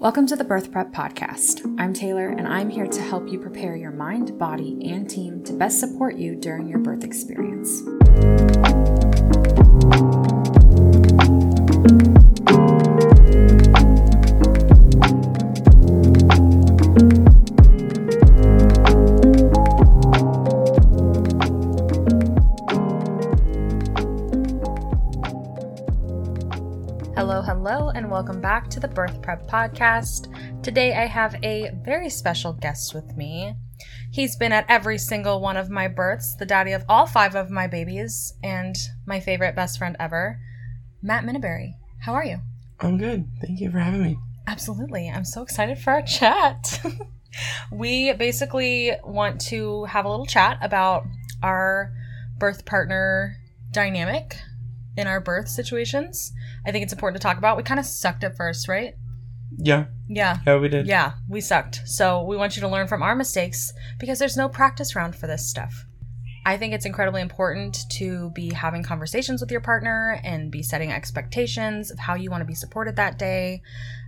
Welcome to the Birth Prep Podcast. I'm Taylor, and I'm here to help you prepare your mind, body, and team to best support you during your birth experience. To the Birth Prep Podcast. Today I have a very special guest with me. He's been at every single one of my births, the daddy of all five of my babies, and my favorite best friend ever, Matt Minaberry. How are you? I'm good. Thank you for having me. Absolutely. I'm so excited for our chat. we basically want to have a little chat about our birth partner dynamic in our birth situations. I think it's important to talk about. We kind of sucked at first, right? Yeah, Yeah. yeah, we did. Yeah, we sucked. So we want you to learn from our mistakes because there's no practice round for this stuff. I think it's incredibly important to be having conversations with your partner and be setting expectations of how you want to be supported that day.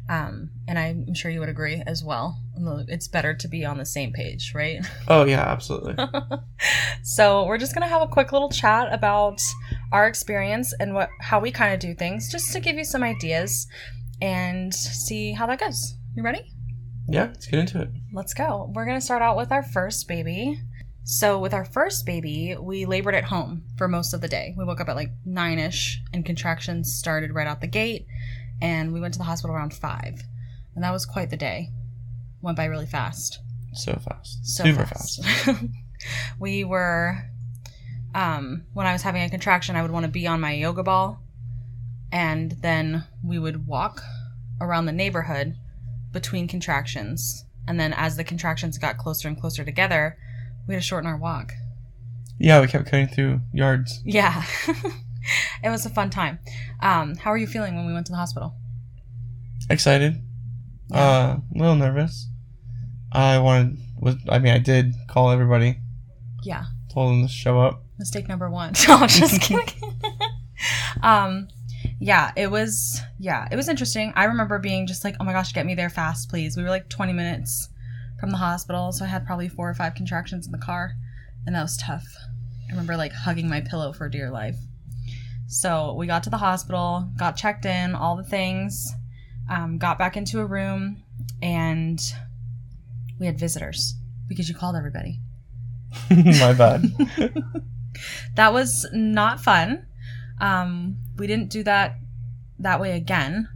Um, and I'm sure you would agree as well. It's better to be on the same page, right? Oh yeah, absolutely. so we're just gonna have a quick little chat about our experience and what how we kind of do things, just to give you some ideas and see how that goes. You ready? yeah, let's get into it. Let's go. We're gonna start out with our first baby. So with our first baby, we labored at home for most of the day. We woke up at like nine ish, and contractions started right out the gate, and we went to the hospital around five, and that was quite the day. Went by really fast So fast. so Super fast. we were um when I was having a contraction, I would want to be on my yoga ball and then we would walk around the neighborhood between contractions. And then as the contractions got closer and closer together, we had to shorten our walk. Yeah, we kept cutting through yards. Yeah. it was a fun time. Um how are you feeling when we went to the hospital? Excited. Uh, a little nervous. I wanted was I mean I did call everybody, Yeah. Told them to show up. Mistake number one. No, I'm just kidding. um, yeah, it was. Yeah, it was interesting. I remember being just like, "Oh my gosh, get me there fast, please." We were like 20 minutes from the hospital, so I had probably four or five contractions in the car, and that was tough. I remember like hugging my pillow for dear life. So we got to the hospital, got checked in, all the things, um, got back into a room, and we had visitors because you called everybody. My bad. that was not fun. Um, we didn't do that that way again.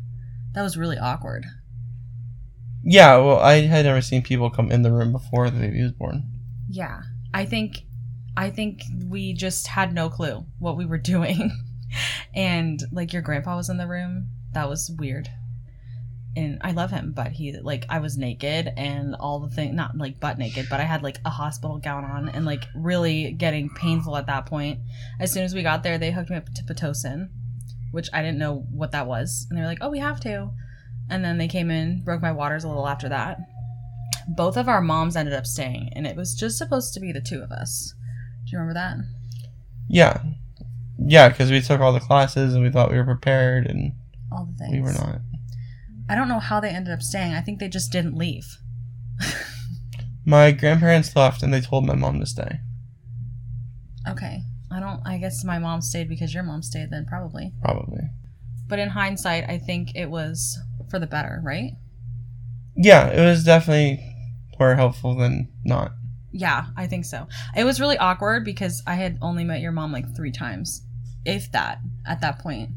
That was really awkward. yeah, well, I had never seen people come in the room before the baby was born. Yeah, I think I think we just had no clue what we were doing, and like your grandpa was in the room. That was weird. And I love him, but he like I was naked and all the thing not like butt naked, but I had like a hospital gown on and like really getting painful at that point. As soon as we got there, they hooked me up to pitocin, which I didn't know what that was, and they were like, "Oh, we have to." And then they came in, broke my waters a little after that. Both of our moms ended up staying, and it was just supposed to be the two of us. Do you remember that? Yeah, yeah, because we took all the classes and we thought we were prepared, and All the things. we were not. I don't know how they ended up staying. I think they just didn't leave. My grandparents left, and they told my mom to stay. Okay. I don't. I guess my mom stayed because your mom stayed then, probably. Probably. But in hindsight, I think it was for the better, right? Yeah, it was definitely more helpful than not. Yeah, I think so. It was really awkward because I had only met your mom like three times, if that, at that point.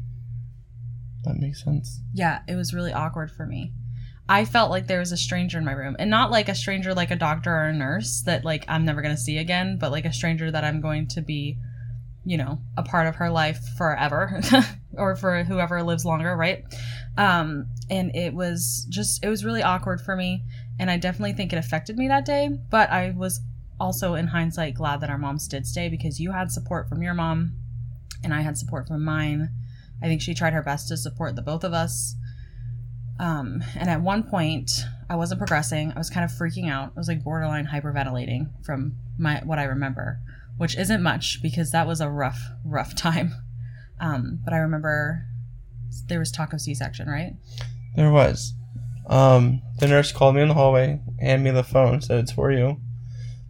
That makes sense. Yeah, it was really awkward for me. I felt like there was a stranger in my room, and not like a stranger like a doctor or a nurse that like I'm never gonna see again, but like a stranger that I'm going to be, you know, a part of her life forever, or for whoever lives longer, right? Um, and it was just it was really awkward for me, and I definitely think it affected me that day. But I was also, in hindsight, glad that our moms did stay because you had support from your mom, and I had support from mine. I think she tried her best to support the both of us. Um, and at one point, I wasn't progressing. I was kind of freaking out. I was like borderline hyperventilating from my what I remember, which isn't much because that was a rough, rough time. Um, but I remember there was talk of C-section, right? There was. Um, the nurse called me in the hallway, handed me the phone, said it's for you.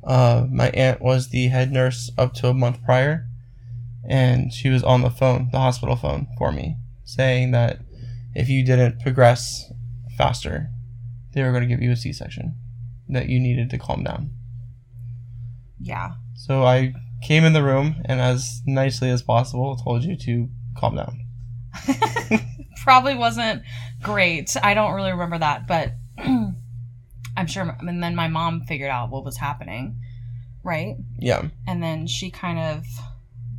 Uh, my aunt was the head nurse up to a month prior, and she was on the phone, the hospital phone, for me, saying that if you didn't progress faster, they were going to give you a C section, that you needed to calm down. Yeah. So I came in the room and, as nicely as possible, told you to calm down. Probably wasn't great. I don't really remember that, but I'm sure. And then my mom figured out what was happening, right? Yeah. And then she kind of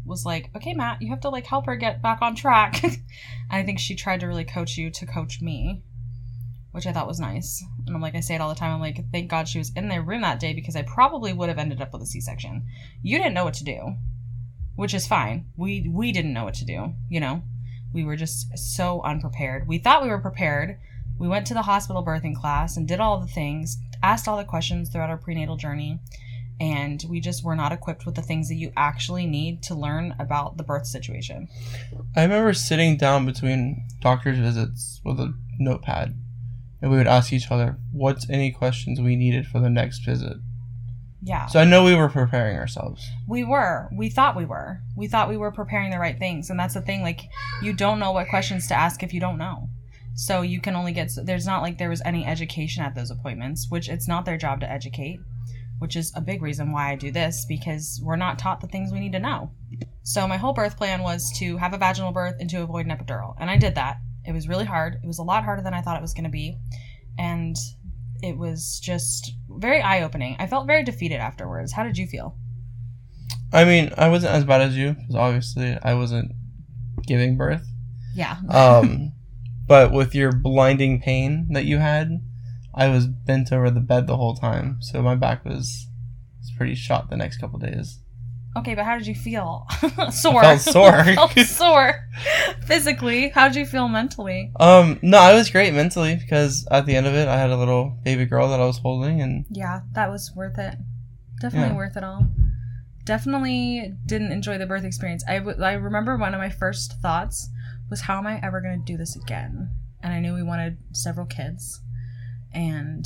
was like, "Okay, Matt, you have to like help her get back on track." I think she tried to really coach you to coach me, which I thought was nice. And I'm like, I say it all the time. I'm like, thank God she was in their room that day because I probably would have ended up with a C-section. You didn't know what to do, which is fine. We we didn't know what to do. You know, we were just so unprepared. We thought we were prepared. We went to the hospital birthing class and did all the things, asked all the questions throughout our prenatal journey and we just were not equipped with the things that you actually need to learn about the birth situation. I remember sitting down between doctor's visits with a notepad, and we would ask each other what's any questions we needed for the next visit. Yeah. So I know we were preparing ourselves. We were. We thought we were. We thought we were preparing the right things. And that's the thing. Like, you don't know what questions to ask if you don't know. So you can only get, there's not like there was any education at those appointments, which it's not their job to educate which is a big reason why I do this because we're not taught the things we need to know. So my whole birth plan was to have a vaginal birth and to avoid an epidural, and I did that. It was really hard. It was a lot harder than I thought it was going to be, and it was just very eye-opening. I felt very defeated afterwards. How did you feel? I mean, I wasn't as bad as you because obviously I wasn't giving birth. Yeah. Um, but with your blinding pain that you had, I was bent over the bed the whole time, so my back was was pretty shot the next couple days. Okay, but how did you feel? sore. I felt sore. Felt sore. Physically, how did you feel mentally? Um, no, I was great mentally because at the end of it, I had a little baby girl that I was holding, and Yeah, that was worth it. Definitely Yeah. worth it all. Definitely didn't enjoy the birth experience. I, w- I remember one of my first thoughts was, how am I ever going to do this again? And I knew we wanted several kids. And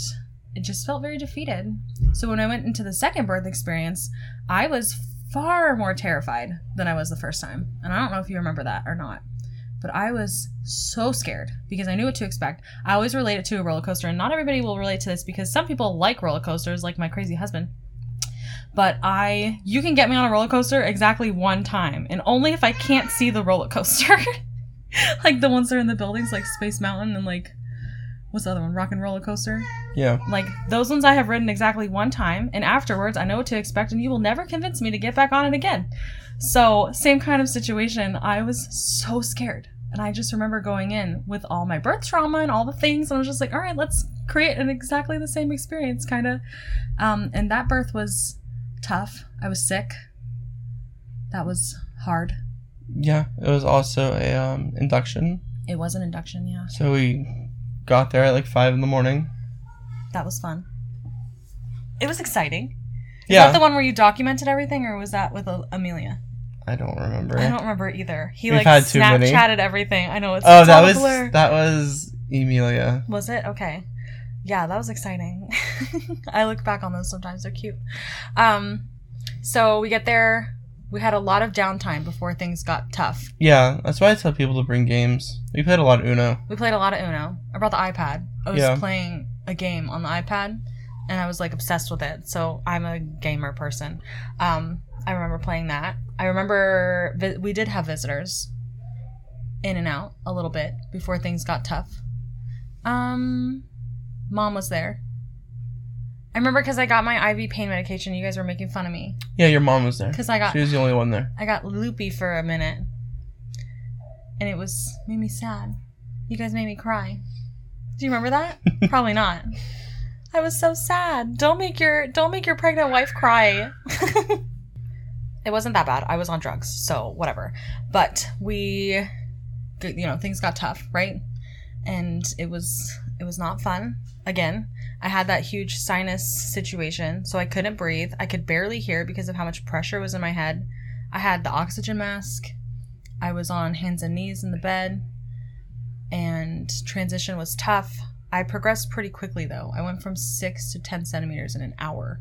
it just felt very defeated. So when I went into the second birth experience, I was far more terrified than I was the first time. And I don't know if you remember that or not. But I was so scared because I knew what to expect. I always relate it to a roller coaster, and not everybody will relate to this because some people like roller coasters, like my crazy husband. But I, you can get me on a roller coaster exactly one time, and only if I can't see the roller coaster. like the ones that are in the buildings, like Space Mountain and like, what's the other one? Rock 'n' Roller Coaster. yeah, Like those ones I have ridden exactly one time, and afterwards I know what to expect, and you will never convince me to get back on it again. So, same kind of situation. I was so scared. And I just remember going in with all my birth trauma and all the things. And I was just like, all right, let's create an exactly the same experience, kind of. Um, and that birth was tough. I was sick. That was hard. yeah. It was also a um, induction, It was an induction, yeah. so we got there at like five in the morning. That was fun. It was exciting. Is Yeah, that the one where you documented everything, or was that with uh, Amelia? I don't remember. I don't remember either. He We've like had too many. Snapchatted everything. I know it's oh, that was blur. that was Emilia. Was it okay? Yeah, that was exciting. I look back on those sometimes; they're cute. Um, so we get there. We had a lot of downtime before things got tough. Yeah, that's why I tell people to bring games. We played a lot of Uno. We played a lot of Uno. I brought the iPad. I was Yeah. playing a game on the iPad, and I was like obsessed with it. So I'm a gamer person. Um, I remember playing that. I remember vi- we did have visitors in and out a little bit before things got tough. Um, mom was there. I remember because I got my IV pain medication. You guys were making fun of me Yeah, your mom was there. because I got She was the only one there. I got loopy for a minute. And it was made me sad. You guys made me cry. Do you remember that? Probably not. I was so sad. Don't make your don't make your pregnant wife cry. it wasn't that bad. I was on drugs, so whatever. But we you know, things got tough, right? And it was it was not fun. Again, I had that huge sinus situation, so I couldn't breathe. I could barely hear because of how much pressure was in my head. I had the oxygen mask. I was on hands and knees in the bed. And transition was tough. I progressed pretty quickly though. I went from six to 10 centimeters in an hour.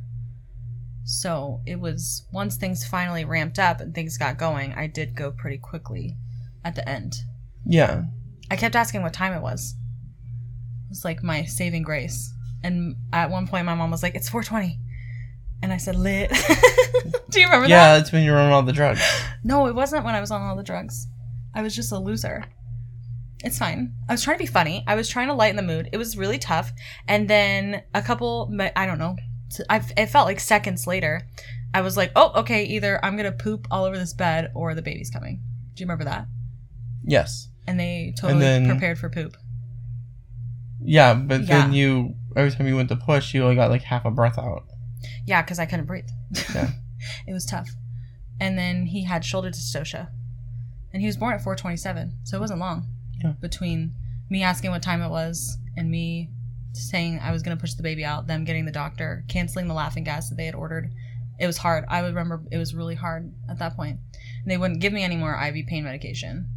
So it was, once things finally ramped up and things got going, I did go pretty quickly at the end. Yeah. I kept asking what time it was. Was like my saving grace. And at one point, my mom was like, "It's 4:20," and I said, "Lit." Do you remember Yeah, that? that's when you were on all the drugs. No, it wasn't when I was on all the drugs. I was just a loser. It's fine. I was trying to be funny. I was trying to lighten the mood. It was really tough. And then a couple, I don't know. I it felt like seconds later, I was like, "Oh, okay. Either I'm gonna poop all over this bed, or the baby's coming." Do you remember that? Yes. And they totally then- prepared for poop. Yeah, but then you every time you went to push, you only got like half a breath out. Yeah, because I couldn't breathe. Yeah. it was tough. And then he had shoulder dystocia. And he was born at 427, so it wasn't long Yeah. between me asking what time it was and me saying I was going to push the baby out, them getting the doctor, canceling the laughing gas that they had ordered. It was hard. I would remember it was really hard at that point. And they wouldn't give me any more IV pain medication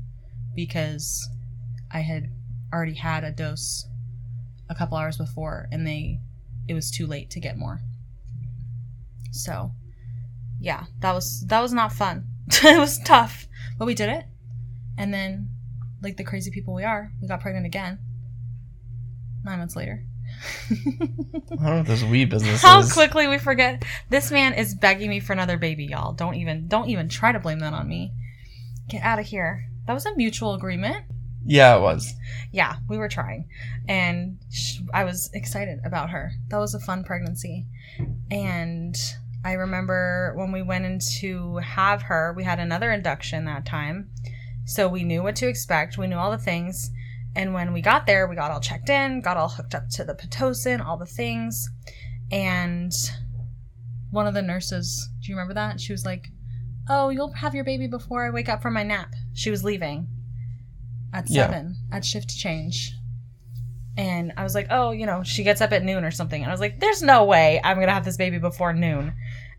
because I had already had a dose a couple hours before and they it was too late to get more. So, yeah, that was that was not fun. it was tough, but we did it. And then, like the crazy people we are, we got pregnant again. Nine months later. I don't know this weed business How is. quickly we forget. This man is begging me for another baby, y'all. Don't even don't even try to blame that on me. Get out of here. That was a mutual agreement. Yeah, it was. Yeah, we were trying. And I was excited about her. That was a fun pregnancy. And I remember when we went in to have her, we had another induction that time. So we knew what to expect. We knew all the things. And when we got there, we got all checked in, got all hooked up to the Pitocin, all the things. And one of the nurses, do you remember that? She was like, Oh, you'll have your baby before I wake up from my nap. She was leaving at Yeah. seven at shift change. And I was like, oh, you know, she gets up at noon or something. And I was like, there's no way I'm going to have this baby before noon.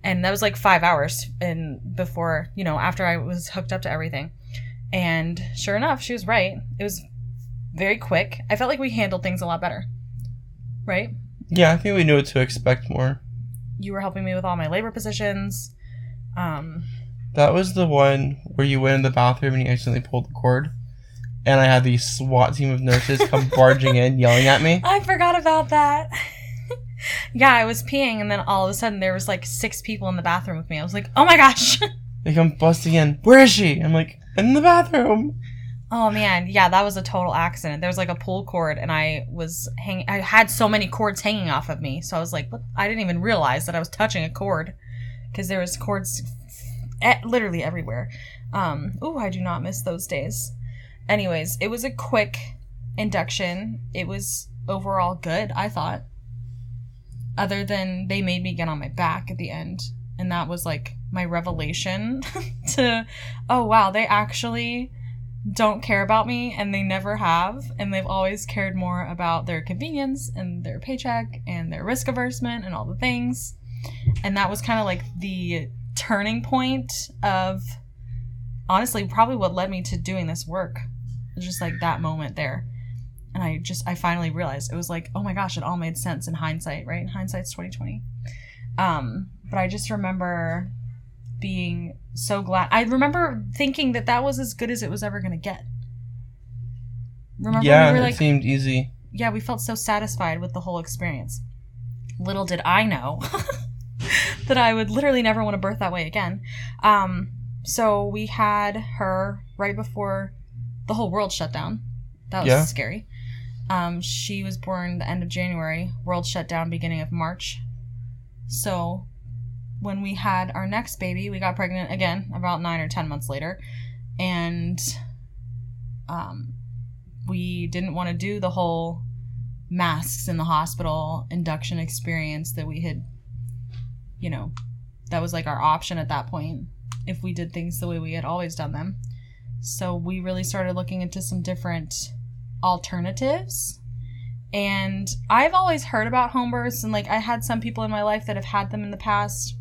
And that was like five hours and before, you know, after I was hooked up to everything. And sure enough, she was right. It was very quick. I felt like we handled things a lot better. Right? Yeah, I think we knew what to expect more. You were helping me with all my labor positions. Um, That was the one where you went in the bathroom and you accidentally pulled the cord. And I had the SWAT team of nurses come barging in, yelling at me. I forgot about that. yeah, I was peeing, and then all of a sudden there was like six people in the bathroom with me. I was like, oh my gosh. They come busting in. Where is she? I'm like, in the bathroom. oh man, yeah, that was a total accident. There was like a pull cord, and I was hanging. I had so many cords hanging off of me, so I was like, what? I didn't even realize that I was touching a cord because there was cords e- literally everywhere. Um, ooh, I do not miss those days. Anyways, it was a quick induction. It was overall good, I thought. Other than they made me get on my back at the end. And that was like my revelation to, oh wow, they actually don't care about me and they never have. And they've always cared more about their convenience and their paycheck and their risk aversion and all the things. And that was kind of like the turning point of honestly probably what led me to doing this work just like that moment there and i just i finally realized it was like oh my gosh it all made sense in hindsight right In hindsight's 2020 um but i just remember being so glad i remember thinking that that was as good as it was ever going to get remember yeah, we were it seemed easy. yeah, we felt so satisfied with the whole experience. Little did I know that I would literally never want to birth that way again. Um, so we had her right before the whole world shut down. That was Yeah. scary. Um, she was born the end of January. World shut down beginning of March. So when we had our next baby, we got pregnant again about nine or ten months later, and um, we didn't want to do the whole masks in the hospital induction experience that we had you know that was like our option at that point if we did things the way we had always done them so we really started looking into some different alternatives and i've always heard about home births and like i had some people in my life that have had them in the past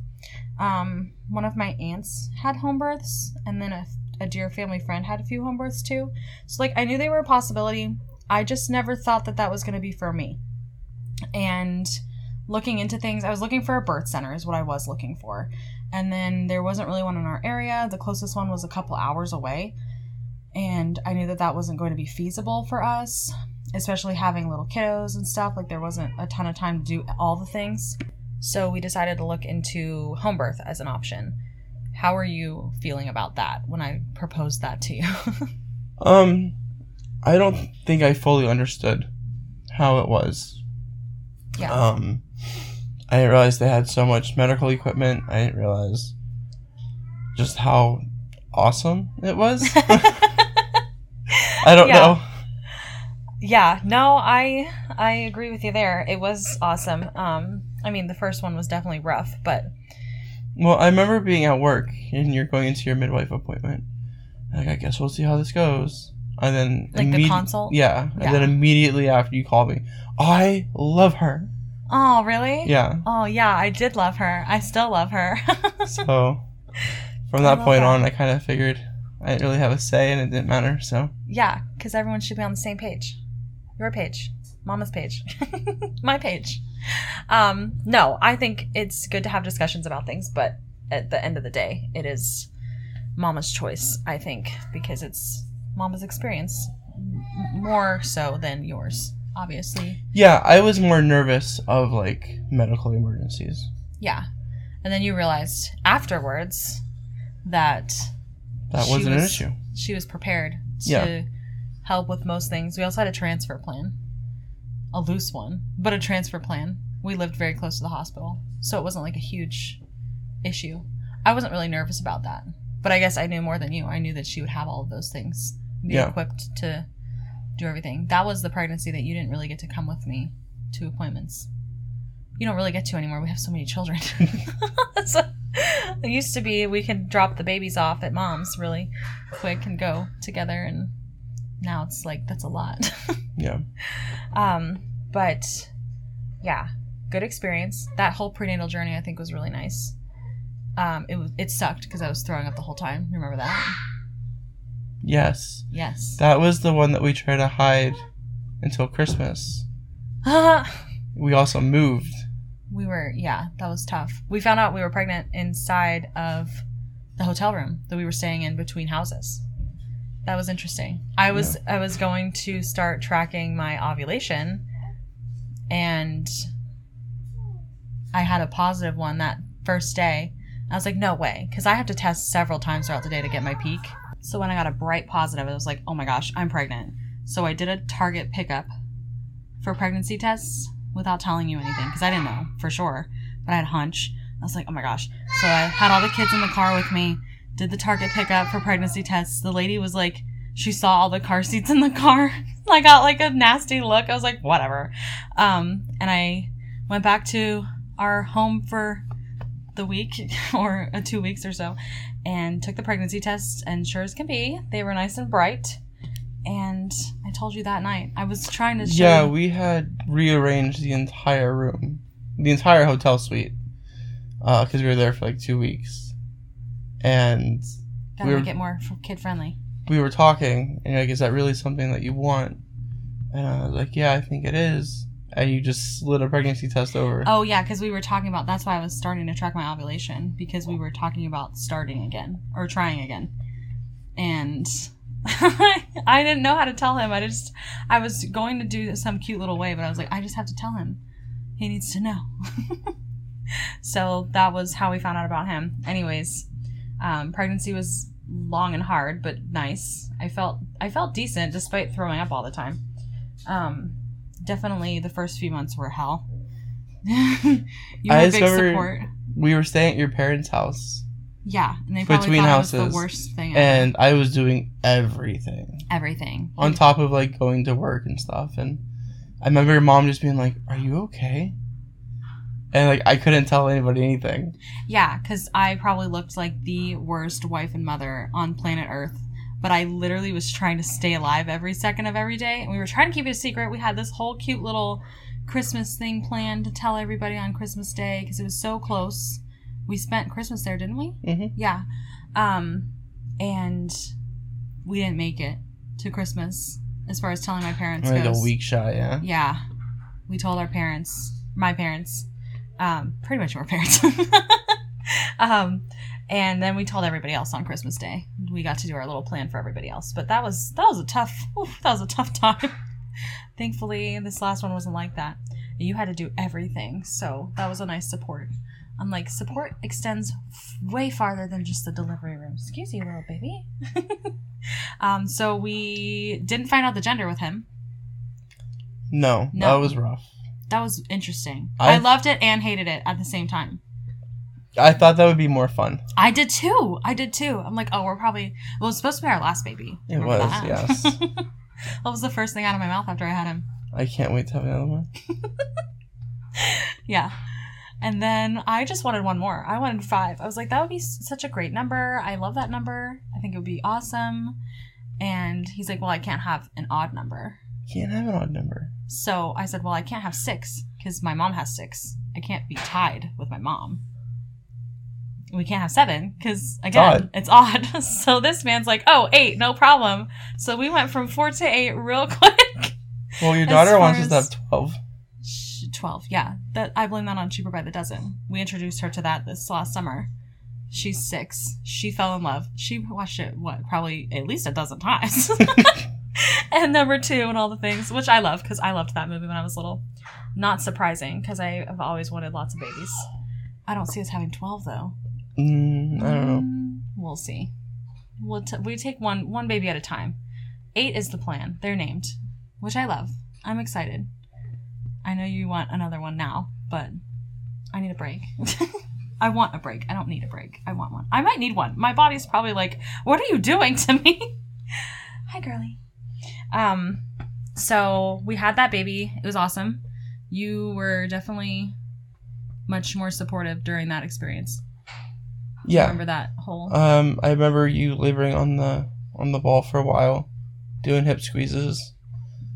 um, one of my aunts had home births and then a, a dear family friend had a few home births too so like I knew they were a possibility. I just never thought that that was going to be for me. And looking into things, I was looking for a birth center, is what I was looking for. And then there wasn't really one in our area. The closest one was a couple hours away. And I knew that that wasn't going to be feasible for us, especially having little kiddos and stuff. Like, there wasn't a ton of time to do all the things. So we decided to look into home birth as an option. How are you feeling about that when I proposed that to you? Um, I don't think I fully understood how it was. yeah. Um, I didn't realize they had so much medical equipment. I didn't realize just how awesome it was. I don't Yeah. know. Yeah, no, I I agree with you there. It was awesome. Um, I mean, the first one was definitely rough, but Well, I remember being at work and you're going into your midwife appointment. Like, I guess we'll see how this goes. And then like the immedi- consult. Yeah, and then immediately after you called me, I love her. Oh, really? Yeah. Oh, yeah. I did love her. I still love her. So from that point that. on, I kind of figured I didn't really have a say and it didn't matter. So yeah, because everyone should be on the same page. Your page, Mama's page, my page. Um, no, I think it's good to have discussions about things, but at the end of the day, it is Mama's choice. I think because it's Mama's experience more so than yours, obviously. yeah, I was more nervous of like medical emergencies. Yeah. And then you realized afterwards that That wasn't an issue. she was prepared to Yeah. help with most things. We also had a transfer plan, a loose one, but a transfer plan. We lived very close to the hospital, so it wasn't like a huge issue. I wasn't really nervous about that, but I guess I knew more than you. I knew that she would have all of those things, be Yeah. equipped to do everything. That was the pregnancy that you didn't really get to come with me to appointments. You don't really get to anymore. We have so many children. so, it used to be we could drop the babies off at mom's really quick and go together, and now it's like that's a lot. Yeah. um, but yeah, good experience. That whole prenatal journey I think was really nice. Um, it was it sucked because I was throwing up the whole time. Remember that? Yes. Yes. That was the one that we tried to hide until Christmas. We also moved. We were yeah that was tough. We found out we were pregnant inside of the hotel room that we were staying in between houses. That was interesting. I was i was going to start tracking my ovulation and i had a positive one that first day. I was like no way because i have to test several times throughout the day to get my peak. So when i got a bright positive i was like oh my gosh i'm pregnant. So i did a target pickup for pregnancy tests without telling you anything because I didn't know for sure, but I had a hunch. I was like, oh my gosh. So I had all the kids in the car with me, did the Target pickup for pregnancy tests. The lady was like, she saw all the car seats in the car. I got like a nasty look. I was like, whatever. Um, and I went back to our home for the week or uh, two weeks or so and took the pregnancy tests. And sure as can be, they were nice and bright. And told you that night. I was trying to show Yeah, we had rearranged the entire room, the entire hotel suite, uh, because we were there for like two weeks, and Gotta we make were- it more kid friendly. we were talking, and you're like, "Is that really something that you want?" And I was like, "Yeah, I think it is." And you just slid a pregnancy test over. Oh yeah, because we were talking about. That's why I was starting to track my ovulation because we were talking about starting again or trying again, and I didn't know how to tell him. I just I was going to do some cute little way, but I was like, I just have to tell him. He needs to know. so that was how we found out about him. Anyways, um, pregnancy was long and hard, but nice. I felt I felt decent despite throwing up all the time. Um, definitely the first few months were hell. you I big support. We were staying at your parents' house, Yeah, and they probably Between thought it was houses, the worst thing ever. and I was doing everything everything. on top of like going to work and stuff. And I remember your mom just being like, "Are you okay?" And like I couldn't tell anybody anything. Yeah, because I probably looked like the worst wife and mother on planet Earth. But I literally was trying to stay alive every second of every day. And we were trying to keep it a secret. We had this whole cute little Christmas thing planned to tell everybody on Christmas Day because it was so close. We spent Christmas there, didn't we? Mhm. Yeah. Um, and we didn't make it to Christmas as far as telling my parents Like goes. a week shot, yeah. Yeah. We told our parents, my parents, um, pretty much our parents. um, and then we told everybody else on Christmas Day. We got to do our little plan for everybody else. But that was that was a tough oof, that was a tough time. Thankfully, this last one wasn't like that. You had to do everything, so that was a nice support. I'm like, support extends f- way farther than just the delivery room. Excuse you, little baby. um, so we didn't find out the gender with him. No, No. that was rough. That was interesting. I- I, loved it and hated it at the same time. I thought that would be more fun. I did too. I did too. I'm like, oh, we're probably well. It's supposed to be our last baby. It Remember was, that? yes. that was the first thing out of my mouth after I had him. I can't wait to have another one. Yeah. And then I just wanted one more. I wanted five. I was like, that would be such a great number. I love that number. I think it would be awesome. And he's like, well, I can't have an odd number. Can't have an odd number. So I said, well, I can't have six because my mom has six. I can't be tied with my mom. We can't have seven because, again, it's odd. so this man's like, oh, eight, no problem. So we went from four to eight real quick. Well, your daughter wants us to have twelve. Sh- 12, yeah. That I blame that on Cheaper by the Dozen. We introduced her to that this last summer. She's six. She fell in love. She watched it, what, probably at least a dozen times. and number two and all the things, which I love because I loved that movie when I was little. Not surprising because I have always wanted lots of babies. I don't see us having 12 though. Mm, I don't know. Mm, We'll see. We'll t- we take one one baby at a time. Eight is the plan. They're named, which I love. I'm excited. I know you want another one now, but I need a break. I want a break. I don't need a break. I want one. I might need one. My body's probably like, "What are you doing to me?" Hi, girly. Um, so we had that baby. It was awesome. You were definitely much more supportive during that experience. Yeah. Remember that whole Um, I remember you laboring on the on the ball for a while, doing hip squeezes.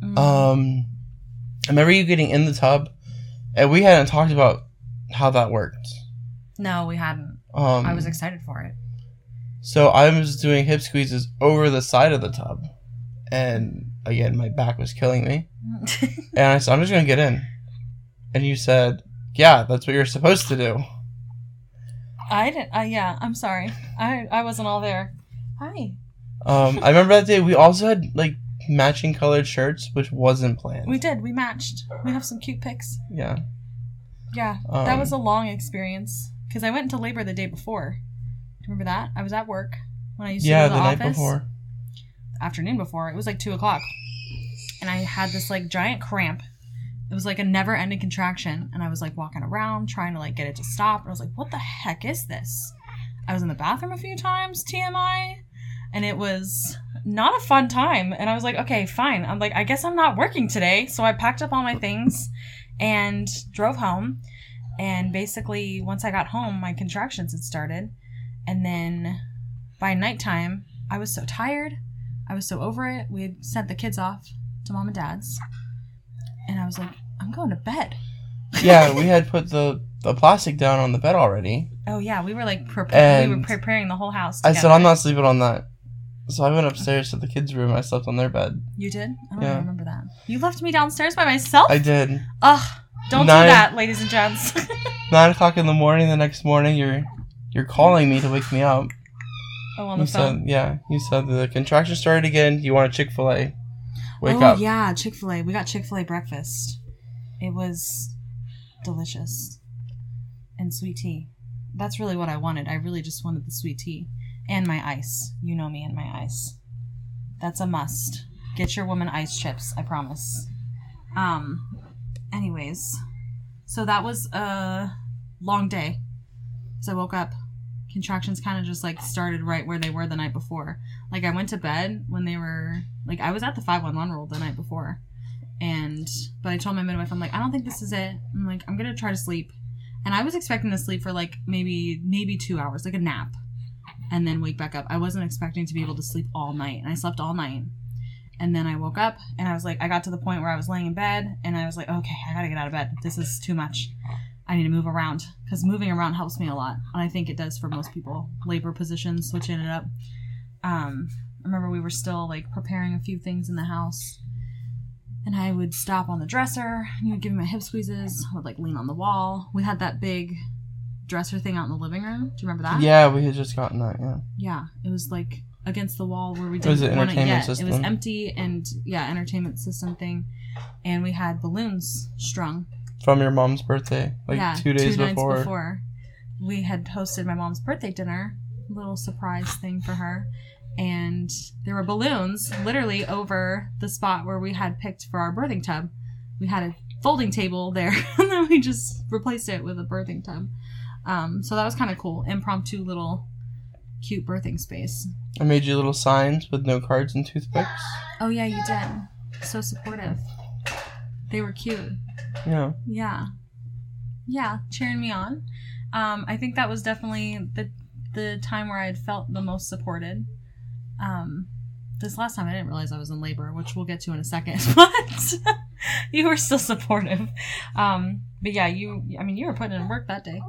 Mm. Um, I remember you getting in the tub, and we hadn't talked about how that worked. no, we hadn't. Um, I was excited for it. so I was doing hip squeezes over the side of the tub, and again my back was killing me. And I said, I'm just gonna get in, and you said, Yeah, that's what you're supposed to do. I didn't. Uh, yeah, I'm sorry. I I wasn't all there. Hi. Um, I remember that day we also had like matching colored shirts, which wasn't planned. We did. We matched. We have some cute pics. yeah. Yeah, Um, that was a long experience because I went into labor the day before. Do you remember that? I was at work when I used to Yeah, go to the the, night office. before. Afternoon before. It was like two o'clock, and I had this like giant cramp. It was like a never-ending contraction, and I was like walking around trying to like get it to stop. And I was like, "What the heck is this?" I was in the bathroom a few times, TMI, and it was not a fun time. And I was like, "Okay, fine." I'm like, "I guess I'm not working today." So I packed up all my things and drove home. And basically, once I got home, my contractions had started. And then by nighttime, I was so tired. I was so over it. We had sent the kids off to mom and dad's. And I was like, I'm going to bed. yeah, we had put the the plastic down on the bed already. Oh, yeah. We were like, preparing. we were preparing the whole house. I said I'm not sleeping on that. So I went upstairs to the kids' room. I slept on their bed. You did? Oh, I don't Yeah. remember that. You left me downstairs by myself? I did. Ugh. Don't Nine- do that, ladies and gents. Nine o'clock in the morning. The next morning, you're you're calling me to wake me up. oh, on the You phone. said, yeah. You said the contraction started again. You want a Chick Fil A? Wake oh, up. yeah. Chick fil A. We got Chick fil A breakfast. It was delicious. And sweet tea. That's really what I wanted. I really just wanted the sweet tea. And my ice. You know me and my ice. That's a must. Get your woman ice chips, I promise. Um, anyways. So that was a long day. So I woke up. Contractions kind of just like started right where they were the night before. Like I went to bed when they were like I was at the 511 rule the night before. And but I told my midwife I'm like I don't think this is it. I'm like I'm going to try to sleep. And I was expecting to sleep for like maybe maybe 2 hours, like a nap. And then wake back up. I wasn't expecting to be able to sleep all night. And I slept all night. And then I woke up and I was like I got to the point where I was laying in bed and I was like okay, I got to get out of bed. This is too much. I need to move around because moving around helps me a lot, and I think it does for most people. Labor positions, switching it up. Um, I remember we were still like preparing a few things in the house. And I would stop on the dresser. You would give me my hip squeezes. I would like lean on the wall. We had that big dresser thing out in the living room. Do you remember that? Yeah, we had just gotten that. Yeah. Yeah. It was like against the wall where we It was didn't an want it entertainment yet. It was empty and yeah, entertainment system thing. And we had balloons strung From your mom's birthday, like yeah, two days nights before. before. We had hosted my mom's birthday dinner, little surprise thing for her, and there were balloons literally over the spot where we had picked for our birthing tub. We had a folding table there, and then we just replaced it with a birthing tub. Um, so that was kind of cool, impromptu little cute birthing space. I made you little signs with no cards and toothpicks. Oh yeah, you did. So supportive. They were cute. Yeah. Yeah. Yeah, cheering me on. Um, I think that was definitely the the time where I had felt the most supported. Um, this last time I didn't realize I was in labor, which we'll get to in a second, but you were still supportive. Um, but yeah, you I mean you were putting in work that day.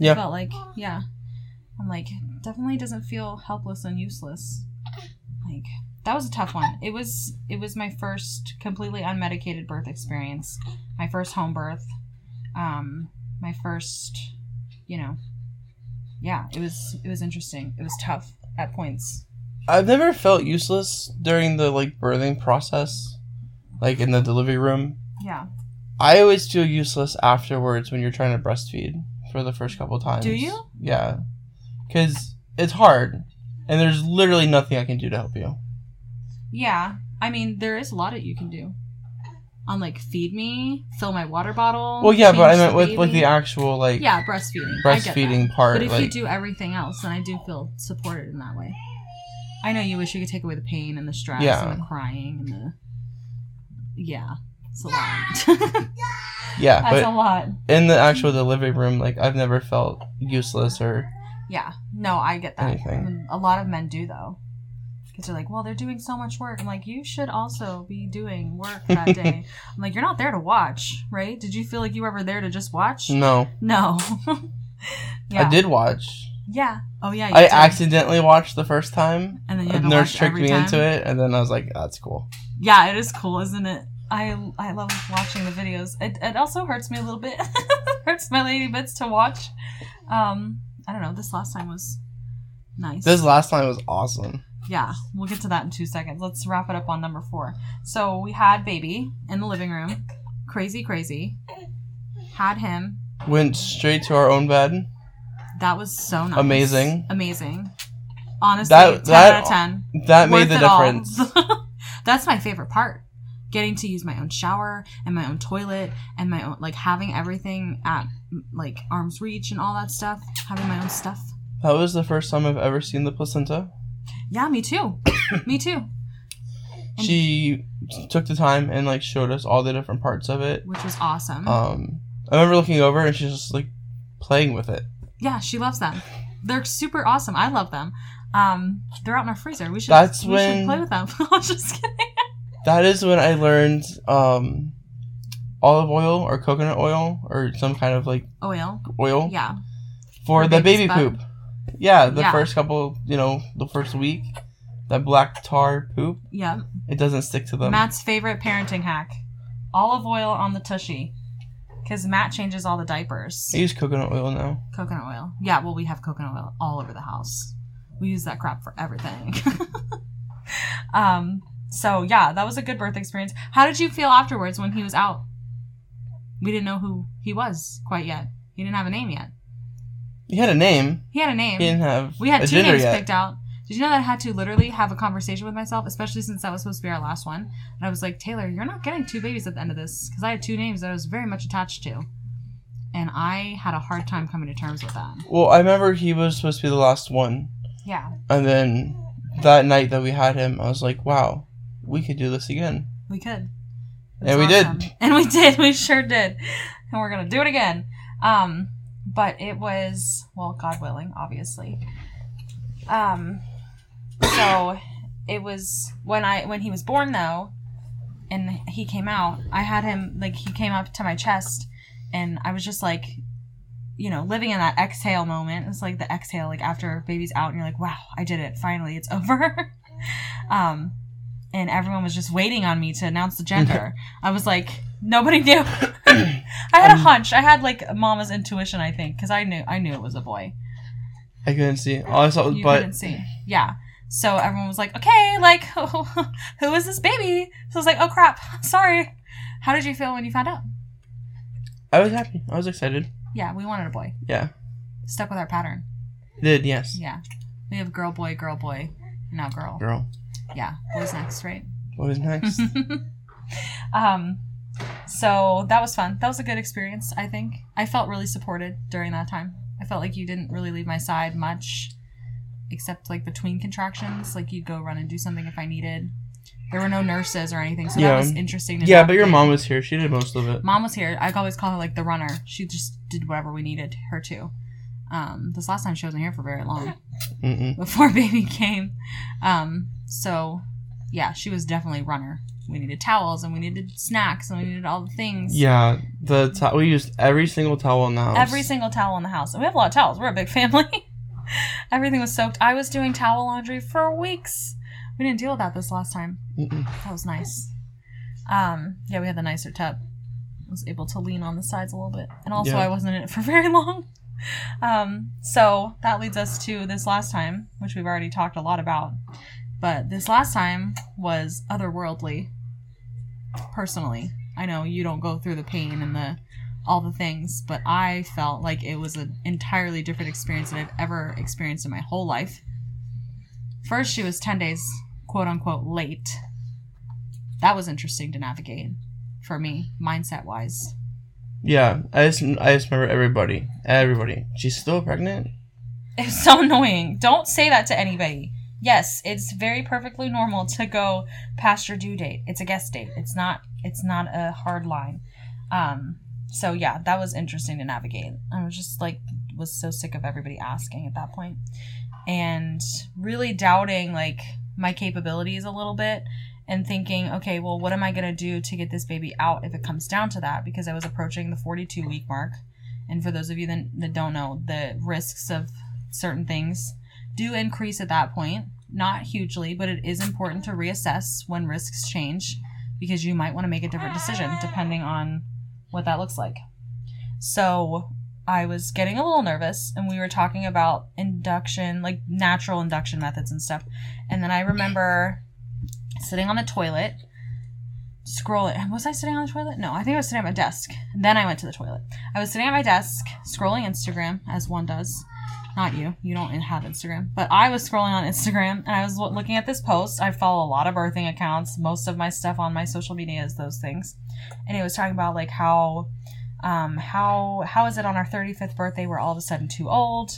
Yeah. I felt like yeah. I'm like, definitely doesn't feel helpless and useless. Like that was a tough one. It was it was my first completely unmedicated birth experience. My first home birth. Um my first, you know. Yeah, it was it was interesting. It was tough at points. I've never felt useless during the like birthing process, like in the delivery room. Yeah. I always feel useless afterwards when you're trying to breastfeed for the first couple times. Do you? Yeah, because it's hard, and there's literally nothing I can do to help you. Yeah. I mean, there is a lot that you can do. On like feed me, fill my water bottle. Well, yeah, but I meant with like the actual like yeah breastfeeding. I get that. breastfeeding part. But if like, you do everything else, then I do feel supported in that way. I know you wish you could take away the pain and the stress Yeah. and the crying and the. Yeah, it's a lot. yeah, That's a lot. in the actual delivery room, like I've never felt useless or Yeah, no, I get that. Anything. A lot of men do though, because they're like, well, they're doing so much work. I'm like, you should also be doing work that day. I'm like, you're not there to watch, right? Did you feel like you were ever there to just watch? no. No. yeah. I did watch. Yeah. Oh yeah. you I did. accidentally watched the first time. And then you A had to nurse tricked me time. into it, and then I was like, "That's cool." Yeah, it is cool, isn't it? I I love watching the videos. It, it also hurts me a little bit. hurts my lady bits to watch. Um, I don't know. This last time was nice. This last time was awesome. yeah, we'll get to that in two seconds. Let's wrap it up on number four. So we had baby in the living room, crazy, crazy. Had him. Went straight to our own bed. That was so nice. Amazing. Amazing. Honestly, That- ten that- out of ten. That made Worth the difference. That's my favorite part. Getting to use my own shower and my own toilet and my own like having everything at like arm's reach and all that stuff. Having my own stuff. That was the first time I've ever seen the placenta. Yeah, me too. me too. And- She took the time and like showed us all the different parts of it. Which was awesome. Um, I remember looking over and she's just like playing with it. yeah, she loves them. They're super awesome. I love them. Um, they're out in our freezer. We should That's we when- should play with them. I was just kidding. That is when I learned um, olive oil or coconut oil or some kind of like Oil. oil Yeah. for, For the baby poop. Yeah, the Yeah. first couple, you know, the first week, that black tar poop, Yeah. it doesn't stick to them. Matt's favorite parenting hack: olive oil on the tushy, because Matt changes all the diapers. I use coconut oil now. Coconut oil. Yeah, well, we have coconut oil all over the house. We use that crap for everything. um. So yeah, that was a good birth experience. How did you feel afterwards when he was out? We didn't know who he was quite yet. He didn't have a name yet. He had a name. He had a name. He didn't have We had two names yet. picked out. Did you know that I had to literally have a conversation with myself, especially since that was supposed to be our last one? And I was like, Taylor, you're not getting two babies at the end of this because I had two names that I was very much attached to, and I had a hard time coming to terms with that. Well, I remember he was supposed to be the last one, Yeah, and then that night that we had him, I was like, "Wow, we could do this again." we could. And we did. And we did. We sure did. And we're gonna do it again. Um, but it was well, God willing, obviously. Um, so it was when I when he was born though, and he came out. I had him like he came up to my chest, and I was just like, you know, living in that exhale moment. It's like the exhale, like after baby's out, and you're like, wow, I did it. Finally, it's over. um, and everyone was just waiting on me to announce the gender. I was like, nobody knew. I had a Um, hunch. I had like mama's intuition, I think, because I knew I knew it was a boy. I couldn't see. All I saw was You butt. couldn't see. Yeah. So everyone was like, okay, like, who is this baby? So I was like, oh crap, sorry. How did you feel when you found out? I was happy. I was excited. Yeah, we wanted a boy. Yeah. Stuck with our pattern. Did yes. Yeah. We have girl, boy, girl, boy, now girl. Girl. Yeah, boys next, right? What was next? um, so that was fun. That was a good experience, I think. I felt really supported during that time. I felt like you didn't really leave my side much, except like between contractions. Like you'd go run and do something if I needed. There were no nurses or anything, so Yeah. that was interesting. Yeah, but your mom was here. She did most of it. Mom was here. I always call her like the runner. She just did whatever we needed her to. Um, this last time she wasn't here for very long Mm-mm. before baby came. Um, so yeah, she was definitely runner. We needed towels and we needed snacks and we needed all the things. Yeah, the to- we used every single towel in the house. Every single towel in the house. And we have a lot of towels. We're a big family. Everything was soaked. I was doing towel laundry for weeks. We didn't deal with that this last time. Mm-mm. That was nice. Um, yeah, we had the nicer tub. I was able to lean on the sides a little bit. And also Yeah. I wasn't in it for very long. Um, so that leads us to this last time, which we've already talked a lot about. But this last time was otherworldly. Personally. I know you don't go through the pain and the all the things, but I felt like it was an entirely different experience than I've ever experienced in my whole life. First, she was 10 days, quote unquote, late. That was interesting to navigate for me, mindset wise. Yeah, I just I just remember everybody, everybody. She's still pregnant. It's so annoying. Don't say that to anybody. Yes, it's very perfectly normal to go past your due date. It's a guest date. It's not it's not a hard line. Um so yeah, that was interesting to navigate. I was just like was so sick of everybody asking at that point and really doubting like my capabilities a little bit and thinking, okay, well, what am I going to do to get this baby out if it comes down to that? Because I was approaching the 42 week mark. And for those of you that, that don't know, the risks of certain things do increase at that point. Not hugely, but it is important to reassess when risks change because you might want to make a different decision depending on what that looks like. So I was getting a little nervous and we were talking about induction, like natural induction methods and stuff. And then I remember sitting on the toilet, scrolling. Was I sitting on the toilet? No, I think I was sitting at my desk. Then I went to the toilet. I was sitting at my desk, scrolling Instagram, as one does. Not you. You don't have Instagram. But I was scrolling on Instagram and I was looking at this post. I follow a lot of birthing accounts. Most of my stuff on my social media is those things. And it was talking about like how um how how is it on our 35th birthday we're all of a sudden too old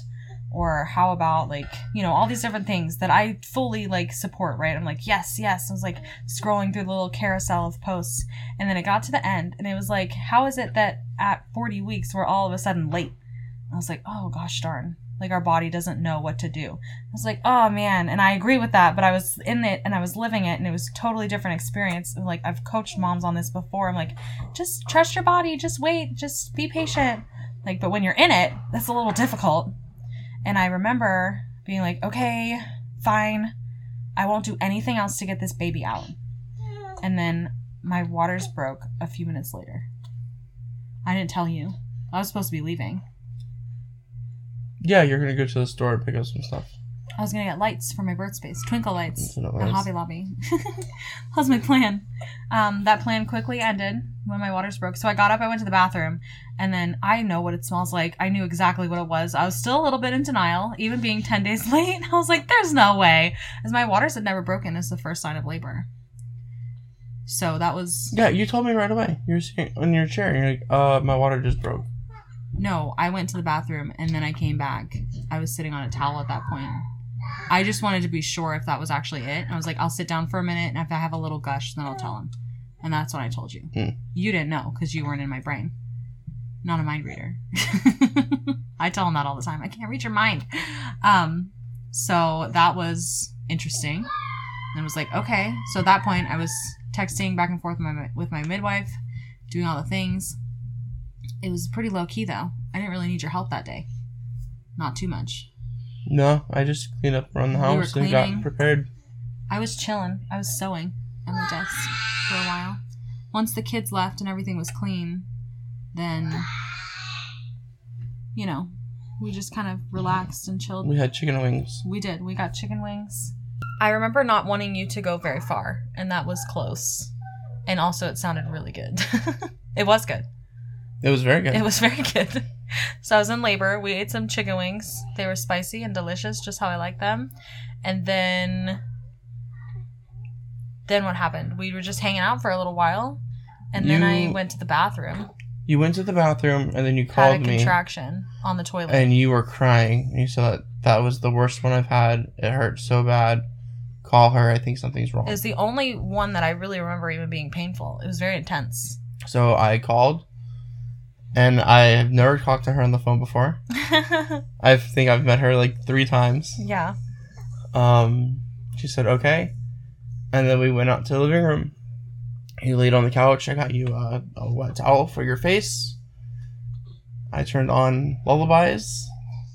or how about like you know all these different things that i fully like support right? I'm like yes yes. I was like scrolling through the little carousel of posts and then it got to the end and it was like how is it that at 40 weeks we're all of a sudden late? I was like oh gosh darn. Like our body doesn't know what to do. I was like oh man. And i agree with that but i was in it and i was living it and it was totally different experience. And, like i've coached moms on this before. I'm like just trust your body. Just wait. Just be patient. Like but when you're in it that's a little difficult and I remember being like, okay, fine. I won't do anything else to get this baby out. And then my waters broke a few minutes later. I didn't tell you. I was supposed to be leaving. Yeah, you're gonna go to the store and pick up some stuff. I was gonna get lights for my birth space, twinkle lights, at. Hobby Lobby. that was my plan. Um, that plan quickly ended when my waters broke. So I got up, I went to the bathroom, and then I know what it smells like. I knew exactly what it was. I was still a little bit in denial, even being 10 days late. I was like, there's no way. As my waters had never broken as the first sign of labor. So that was. Yeah, you told me right away. You were sitting on your chair. And you're like, uh, my water just broke. No, I went to the bathroom and then I came back. I was sitting on a towel at that point. I just wanted to be sure if that was actually it. I was like, I'll sit down for a minute, and if I have a little gush, then I'll tell him. And that's what I told you. Hmm. You didn't know because you weren't in my brain. Not a mind reader. I tell him that all the time. I can't read your mind. Um, so that was interesting. And I was like, okay. So at that point, I was texting back and forth with my, with my midwife, doing all the things. It was pretty low key though. I didn't really need your help that day. Not too much. No, I just cleaned up around the You were house and got prepared. I was chilling. I was sewing on the desk for a while. Once the kids left and everything was clean, then you know, we just kind of relaxed and chilled. We had chicken wings. We did. We got chicken wings. I remember not wanting you to go very far, and that was close. And also, it sounded really good. it was good. It was very good. It was very good. So I was in labor. We ate some chicken wings. They were spicy and delicious, just how I like them. And then, then what happened? We were just hanging out for a little while, and then I went to the bathroom. you went to the bathroom and then you Had a me contraction on the toilet. and you were crying. You said that that was the worst one I've had. It hurt so bad. Call her. I think something's wrong. it was the only one that I really remember even being painful. It was very intense. So I called, and I have never talked to her on the phone before. I think I've met her like three times. yeah. Um, she said okay, and then we went out to the living room. You laid on the couch. I got you a, a wet towel for your face. I turned on lullabies.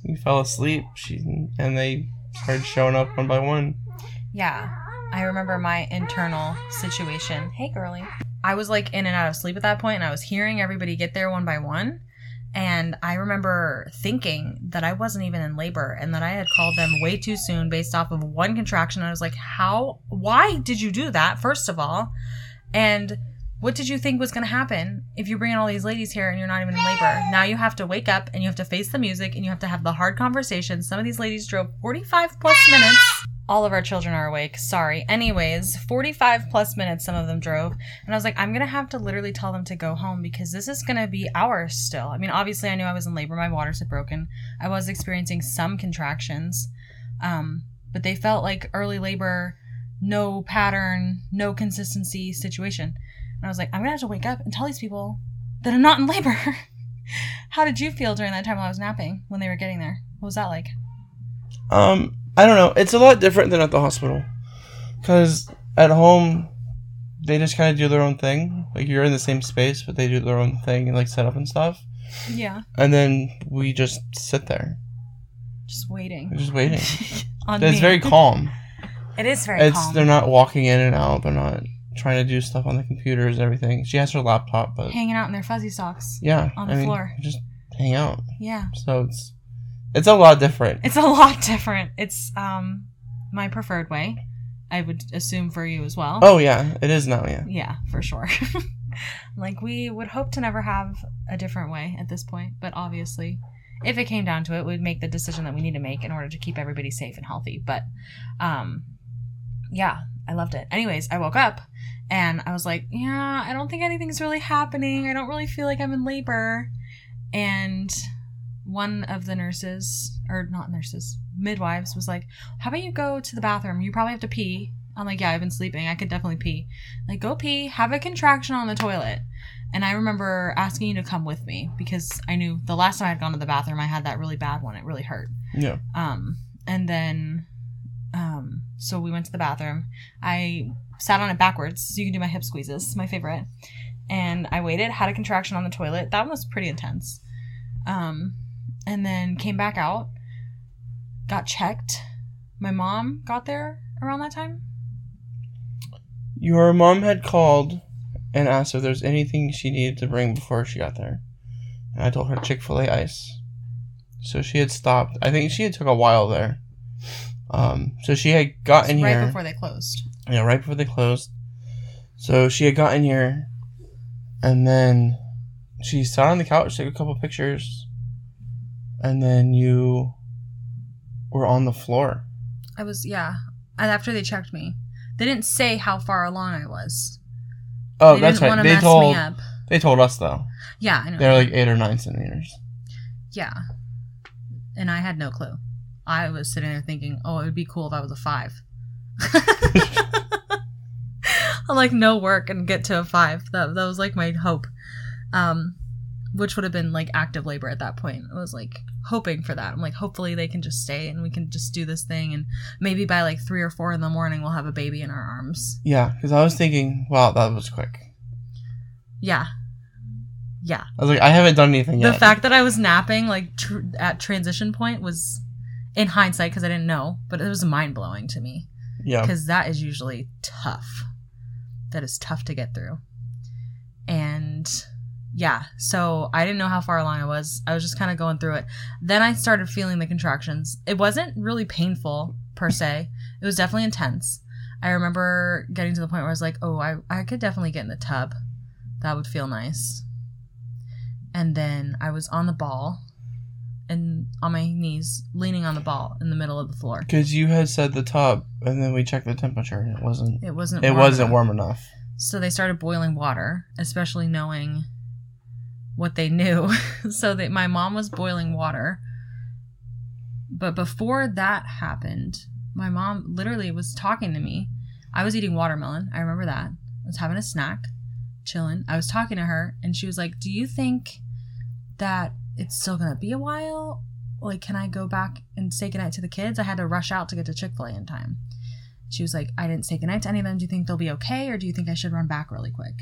You fell asleep. She and they started showing up one by one. Yeah. I remember my internal situation. Hey, girly. I was like in and out of sleep at that point, and I was hearing everybody get there one by one. And I remember thinking that I wasn't even in labor and that I had called them way too soon based off of one contraction. I was like, how? Why did you do that, first of all? And what did you think was going to happen if you bring in all these ladies here and you're not even in labor? Now you have to wake up and you have to face the music and you have to have the hard conversations. Some of these ladies drove 45 plus minutes. All of our children are awake. Sorry. Anyways, 45 plus minutes some of them drove. And I was like, I'm going to have to literally tell them to go home because this is going to be hours still. I mean, obviously, I knew I was in labor. My waters had broken. I was experiencing some contractions. Um, but they felt like early labor, no pattern, no consistency situation. And I was like, I'm going to have to wake up and tell these people that I'm not in labor. How did you feel during that time while I was napping when they were getting there? What was that like? Um, I don't know. It's a lot different than at the hospital, because at home, they just kind of do their own thing. Like you're in the same space, but they do their own thing and like set up and stuff. Yeah. And then we just sit there, Just waiting. We're just waiting. On it's me. very calm. It is very it's calm. they're not walking in and out. They're not trying to do stuff on the computers and everything. She has her laptop, but hanging out in their fuzzy socks. yeah, on the I mean, floor. just hang out. Yeah. So it's it's a lot different. It's a lot different. It's um my preferred way. I would assume for you as well. Oh yeah, it is now. Yeah. Yeah, for sure. like we would hope to never have a different way at this point, but obviously if it came down to it, we'd make the decision that we need to make in order to keep everybody safe and healthy. But um yeah, I loved it. Anyways, I woke up and I was like, yeah, I don't think anything's really happening. I don't really feel like I'm in labor. And one of the nurses, or not nurses, midwives was like, How about you go to the bathroom? You probably have to pee. I'm like, Yeah, I've been sleeping. I could definitely pee. Like, go pee, have a contraction on the toilet. And I remember asking you to come with me because I knew the last time I'd gone to the bathroom, I had that really bad one. It really hurt. Yeah. Um, and then, um, so we went to the bathroom. I sat on it backwards so you can do my hip squeezes, my favorite. And I waited, had a contraction on the toilet. That was pretty intense. Um, and then came back out, got checked. My mom got there around that time. Your mom had called and asked if there's anything she needed to bring before she got there. And I told her Chick fil A ice. So she had stopped. I think she had took a while there. Um, so she had gotten right here. before they closed. Yeah, right before they closed. So she had gotten here, and then she sat on the couch, took a couple pictures, and then you were on the floor. I was, yeah. And after they checked me, they didn't say how far along I was. Oh, they that's right. They told me up. they told us though. Yeah, I know. They're like eight or nine centimeters. Yeah. And I had no clue. I was sitting there thinking, oh, it would be cool if I was a five. I'll like no work and get to a five. That, that was like my hope. Um, which would have been like active labor at that point. I was like hoping for that. I'm like, hopefully they can just stay and we can just do this thing. And maybe by like three or four in the morning, we'll have a baby in our arms. Yeah, because I was thinking, wow, that was quick. Yeah. Yeah. I was like, I haven't done anything The yet. The fact that I was napping like tr- at transition point was, in hindsight, because I didn't know, but it was mind blowing to me. Yeah. because that is usually tough. That is tough to get through. And yeah, so I didn't know how far along I was. I was just kind of going through it. Then I started feeling the contractions. It wasn't really painful per se, it was definitely intense. I remember getting to the point where I was like, oh, I, I could definitely get in the tub. That would feel nice. And then I was on the ball and on my knees, leaning on the ball in the middle of the floor. Because you had said the tub, and then we checked the temperature, and it wasn't. It wasn't. It warm wasn't enough. warm enough. So they started boiling water, especially knowing what they knew. so that my mom was boiling water. But before that happened, my mom literally was talking to me. I was eating watermelon. I remember that. I was having a snack, chilling. I was talking to her, and she was like, Do you think that it's still going to be a while? Like, can I go back and say goodnight to the kids? I had to rush out to get to Chick fil A in time. She was like, I didn't say goodnight to any of them. Do you think they'll be okay? Or do you think I should run back really quick?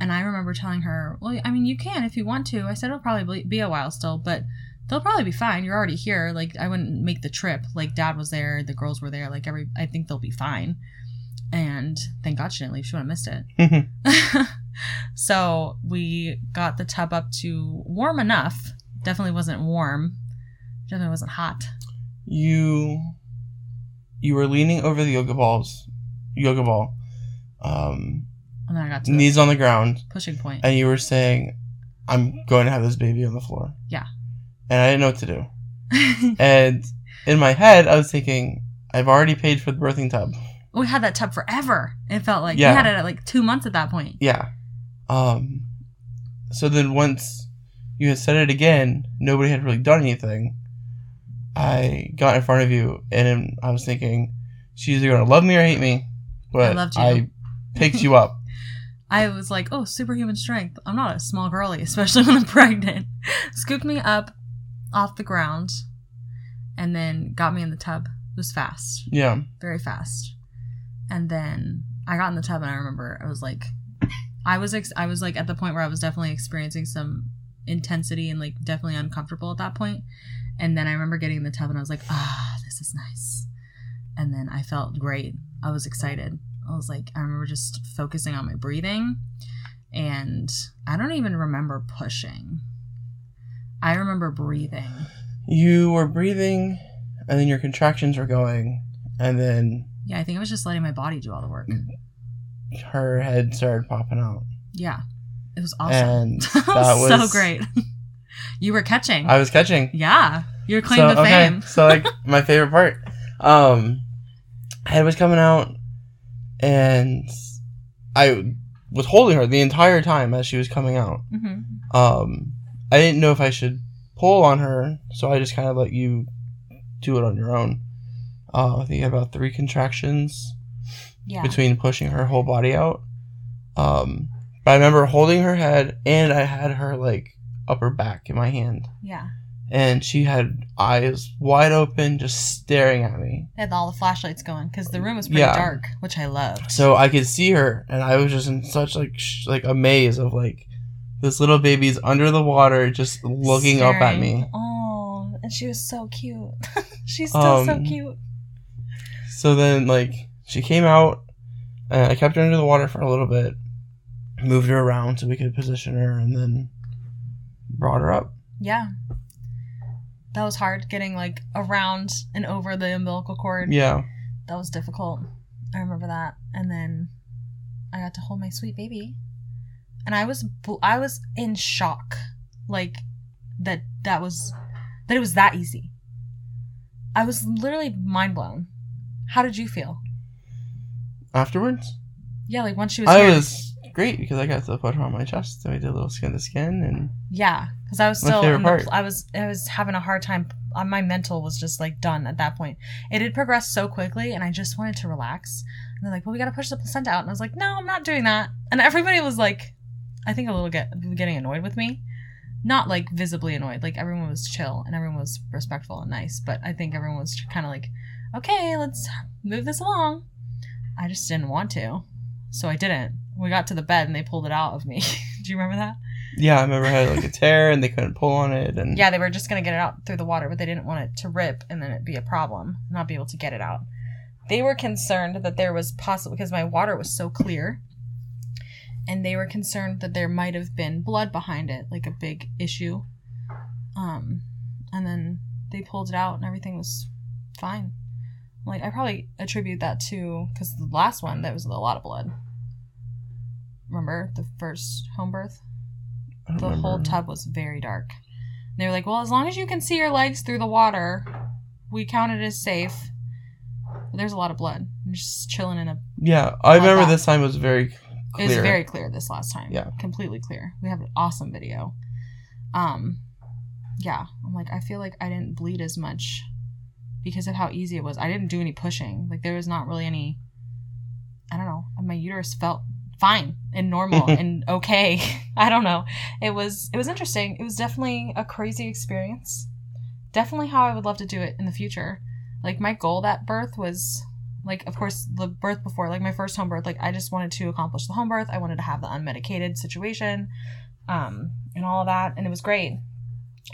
And I remember telling her, Well, I mean, you can if you want to. I said it'll probably be a while still, but they'll probably be fine. You're already here. Like, I wouldn't make the trip. Like, dad was there, the girls were there. Like, every, I think they'll be fine. And thank God she didn't leave. She would have missed it. so we got the tub up to warm enough. Definitely wasn't warm. Definitely wasn't hot. you you were leaning over the yoga balls yoga ball um And then I got to knees on the ground pushing point. and you were saying i'm going to have this baby on the floor Yeah. and i didn't know what to do and in my head i was thinking i've already paid for the birthing tub we had that tub forever. It felt like Yeah. we had it at like two months at that point. yeah um so then once you had said it again nobody had really done anything i got in front of you and i was thinking she's either going to love me or hate me but I loved you. I picked you up I was like, oh, superhuman strength. I'm not a small girlie, especially when I'm pregnant. Scooped me up off the ground and then got me in the tub. It was fast, yeah very fast. And then I got in the tub and I remember I was like, I was ex- I was like at the point where I was definitely experiencing some intensity and like definitely uncomfortable at that point. And then I remember getting in the tub and I was like, ah, this is nice. And then I felt great. I was excited. I was like, I remember just focusing on my breathing. And I don't even remember pushing. I remember breathing. You were breathing, and then your contractions were going, and then Yeah, I think I was just letting my body do all the work. her head started popping out. Yeah. It was awesome. And that was so great. you were catching. I was catching. yeah. Your claim so, to okay, fame. so like my favorite part, um, head was coming out, and I was holding her the entire time as she was coming out. hmm Um, I didn't know if I should pull on her, so I just kind of let you do it on your own. Uh, I think about three contractions. Yeah. between pushing her whole body out. Um, but I remember holding her head, and I had her like upper back in my hand, yeah. And she had eyes wide open, just staring at me. They had all the flashlights going because the room was pretty Yeah. dark, which I loved. So I could see her, and I was just in such like sh- like a maze of like this little baby's under the water, just looking up at me. Oh, and she was so cute. She's still so Um, cute. So then like she came out, and I kept her under the water for a little bit, moved her around so we could position her, and then brought her up. Yeah. That was hard getting like around and over the umbilical cord. Yeah. That was difficult. I remember that. And then I got to hold my sweet baby. And I was I was in shock. Like that that was that it was that easy. I was literally mind blown. How did you feel? Afterwards, Yeah, like once she was I here. was great because I got to put her on my chest. So we did a little skin to skin, and Yeah, because I was still. the. I was. I was having a hard time. uh, My mental was just like done at that point. It had progressed so quickly, and I just wanted to relax. And they're like, "Well, we got to push the placenta out," and I was like, "No, I'm not doing that." And everybody was like, I think a little get getting annoyed with me, not like visibly annoyed. Like everyone was chill and everyone was respectful and nice, but I think everyone was kind of like, "Okay, let's move this along." I just didn't want to, so I didn't. We got to the bed and they pulled it out of me. Do you remember that? yeah, I remember I had like a tear, and they couldn't pull on it, and Yeah, they were just gonna get it out through the water, but they didn't want it to rip and then it'd be a problem, not be able to get it out. they were concerned that there was possible because my water was so clear and they were concerned that there might have been blood behind it like a big issue um and then they pulled it out and everything was fine like i probably attribute that to because the last one that was a lot of blood remember the first home birth the whole tub was very dark. And they were like, well, as long as you can see your legs through the water, we count it as safe. But there's a lot of blood. I'm just chilling in a. Yeah, I remember that. this time was very It was very clear this last time. Yeah. completely clear. We have an awesome video. Um, yeah, I'm like, I feel like I didn't bleed as much because of how easy it was. I didn't do any pushing. Like there was not really any. I don't know. My uterus felt fine and normal and okay. I don't know. It was it was interesting. It was definitely a crazy experience. Definitely how I would love to do it in the future. Like my goal that birth was like of course the birth before like my first home birth like I just wanted to accomplish the home birth. I wanted to have the unmedicated situation um and all of that and it was great.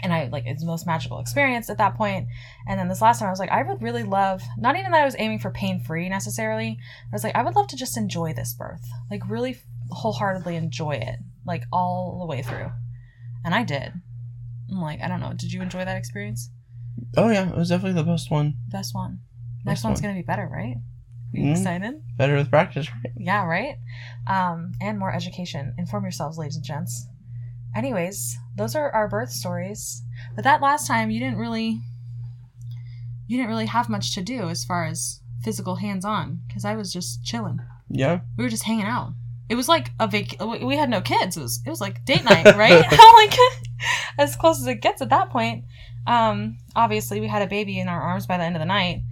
And I like it's the most magical experience at that point. And then this last time I was like I would really love not even that I was aiming for pain free necessarily. I was like I would love to just enjoy this birth. Like really wholeheartedly enjoy it like all the way through. And I did. I'm like, I don't know. Did you enjoy that experience? Oh yeah, it was definitely the best one. Best one. Next Best one's one. gonna be better, right? You Mhm. excited? Better with practice, right? Yeah, right? Um, and more education. Inform yourselves, ladies and gents. Anyways, those are our birth stories. But that last time you didn't really you didn't really have much to do as far as physical hands-on because I was just chilling. Yeah. we were just hanging out. It was like a vac. We had no kids. It was it was like date night, right? Like as close as it gets at that point. Um, obviously, we had a baby in our arms by the end of the night,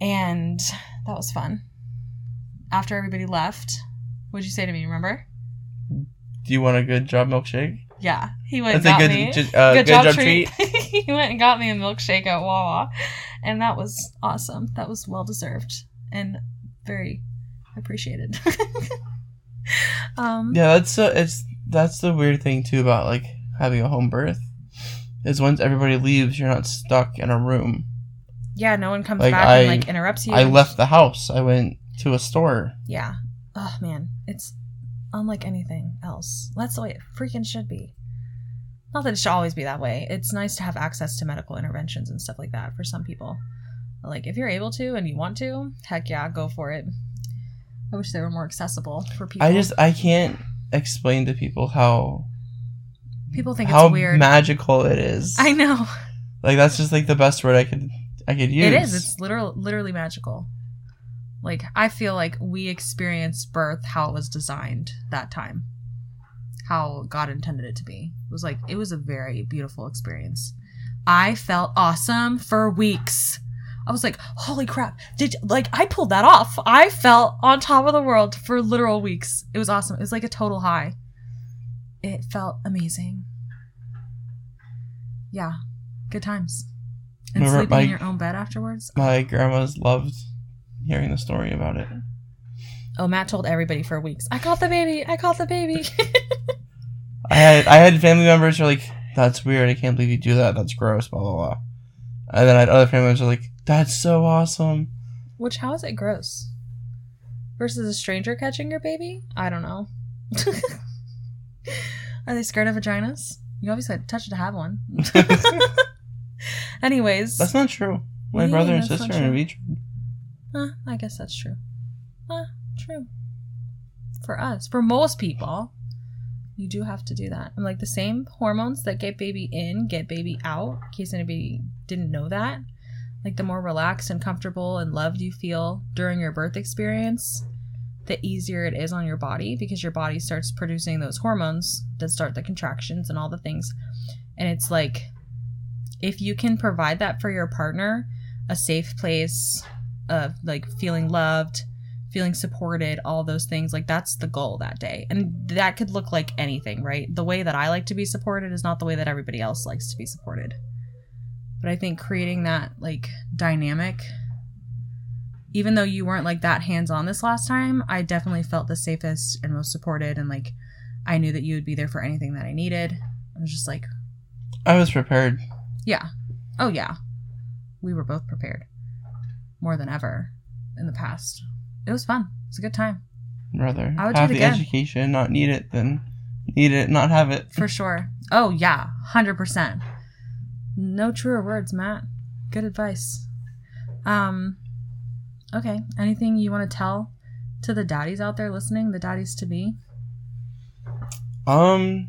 and that was fun. After everybody left, what'd you say to me? Remember? Do you want a good job milkshake? Yeah, he went and That's a got good, me. ju- uh, good, job, treat. he went and got me a milkshake at Wawa, and that was awesome. That was well deserved and very appreciated. um, Yeah, that's uh, it's that's the weird thing too about like having a home birth is once everybody leaves, you're not stuck in a room. yeah, no one comes Like, back I- and like interrupts you. I left the house. I went to a store. Yeah. Oh man, it's unlike anything else. That's the way it freaking should be. Not that it should always be that way. It's nice to have access to medical interventions and stuff like that for some people. Like if you're able to and you want to, heck yeah, go for it. I wish they were more accessible for people. I just I can't explain to people how people think how it's weird. magical it is. I know. like that's just like the best word I could I could use. It is. It's literal, literally magical. Like I feel like we experienced birth how it was designed that time, how God intended it to be. It was like it was a very beautiful experience. I felt awesome for weeks. I was like, "Holy crap!" Did like I pulled that off? I felt on top of the world for literal weeks. It was awesome. It was like a total high. It felt amazing. Yeah, good times. And Remember sleeping in your own bed afterwards. My grandma's loved hearing the story about it. Oh, Matt told everybody for weeks. I caught the baby. I caught the baby. I had I had family members who were like, "That's weird. I can't believe you do that. That's gross." Blah blah blah. And then I had other family members who were like, "That's so awesome." Which how is it gross? Versus a stranger catching your baby? I don't know. Are they scared of vaginas? You obviously had to touch it to have one. Anyways, That's not true. My Yeah, brother and sister in true. vitro. Huh, I guess that's true. Huh, true. For us, for most people, you do have to do that. I'm like the same hormones that get baby in, get baby out. In case anybody didn't know that, like the more relaxed and comfortable and loved you feel during your birth experience, the easier it is on your body because your body starts producing those hormones that start the contractions and all the things. And it's like if you can provide that for your partner, a safe place, of like feeling loved, feeling supported, all those things. Like that's the goal that day. And that could look like anything, right? The way that I like to be supported is not the way that everybody else likes to be supported. But I think creating that like dynamic even though you weren't like that hands on this last time, I definitely felt the safest and most supported and like I knew that you would be there for anything that I needed. I was just like, I was prepared. yeah. Oh yeah. We were both prepared. More than ever. in the past. It was fun. It was a good time Rather I would have the again. education, not need it, than need it, not have it. for sure. Oh yeah, hundred percent. No truer words, Matt. Good advice. Um, okay. Anything you want to tell to the daddies out there listening, the daddies to be? Um,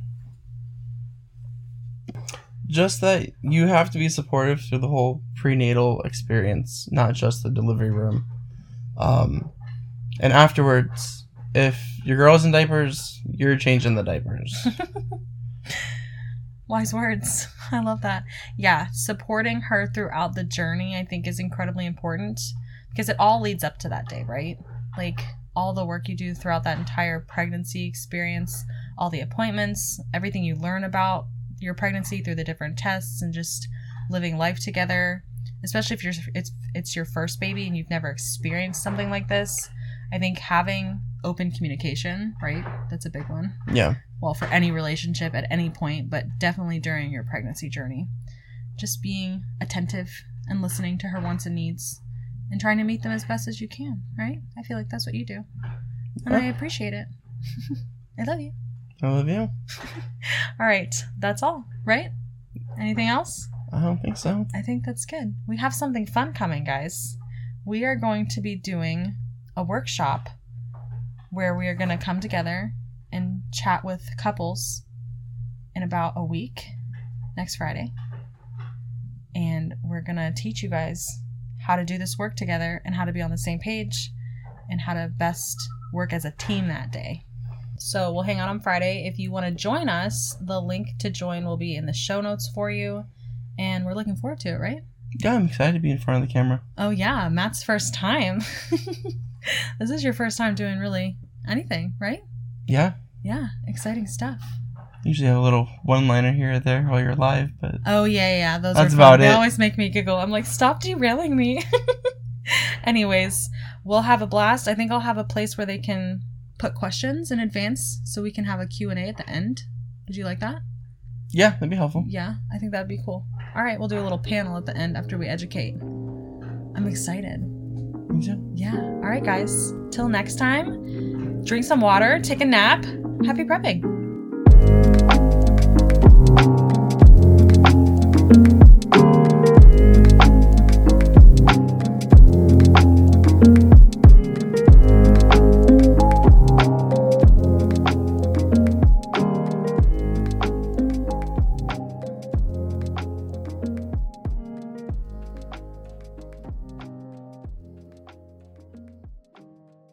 just that you have to be supportive through the whole prenatal experience, not just the delivery room. Um, and afterwards, if your girl's in diapers, you're changing the diapers. Wise words. I love that. Yeah, supporting her throughout the journey, I think, is incredibly important because it all leads up to that day, right? Like all the work you do throughout that entire pregnancy experience, all the appointments, everything you learn about your pregnancy through the different tests and just living life together, especially if you're it's it's your first baby and you've never experienced something like this. I think having open communication, right? That's a big one yeah, well, for any relationship at any point, but definitely during your pregnancy journey. Just being attentive and listening to her wants and needs and trying to meet them as best as you can, right? I feel like that's what you do. And I appreciate it. I love you. I love you. All right, that's all, right? Anything else? I don't think so. I think that's good. We have something fun coming, guys. We are going to be doing a workshop where we are going to come together and chat with couples in about a week next Friday. And we're going to teach you guys how to do this work together and how to be on the same page and how to best work as a team that day. So we'll hang out on Friday. If you want to join us, the link to join will be in the show notes for you and we're looking forward to it, right? Yeah, I'm excited to be in front of the camera. Oh yeah, Matt's first time. this is your first time doing really anything, right? Yeah, Yeah, exciting stuff. usually have a little one-liner here or there while you're live, but Oh yeah, yeah, those That's are fun. about They it. always make me giggle. I'm like, stop derailing me. Anyways, we'll have a blast. I think I'll have a place where they can put questions in advance, so we can have a Q and A at the end. Would you like that? yeah, that'd be helpful. Yeah, I think that'd be cool. All right, we'll do a little panel at the end after we educate. I'm excited. Me too. Yeah. All right, guys. Till next time, drink some water, take a nap. Happy prepping.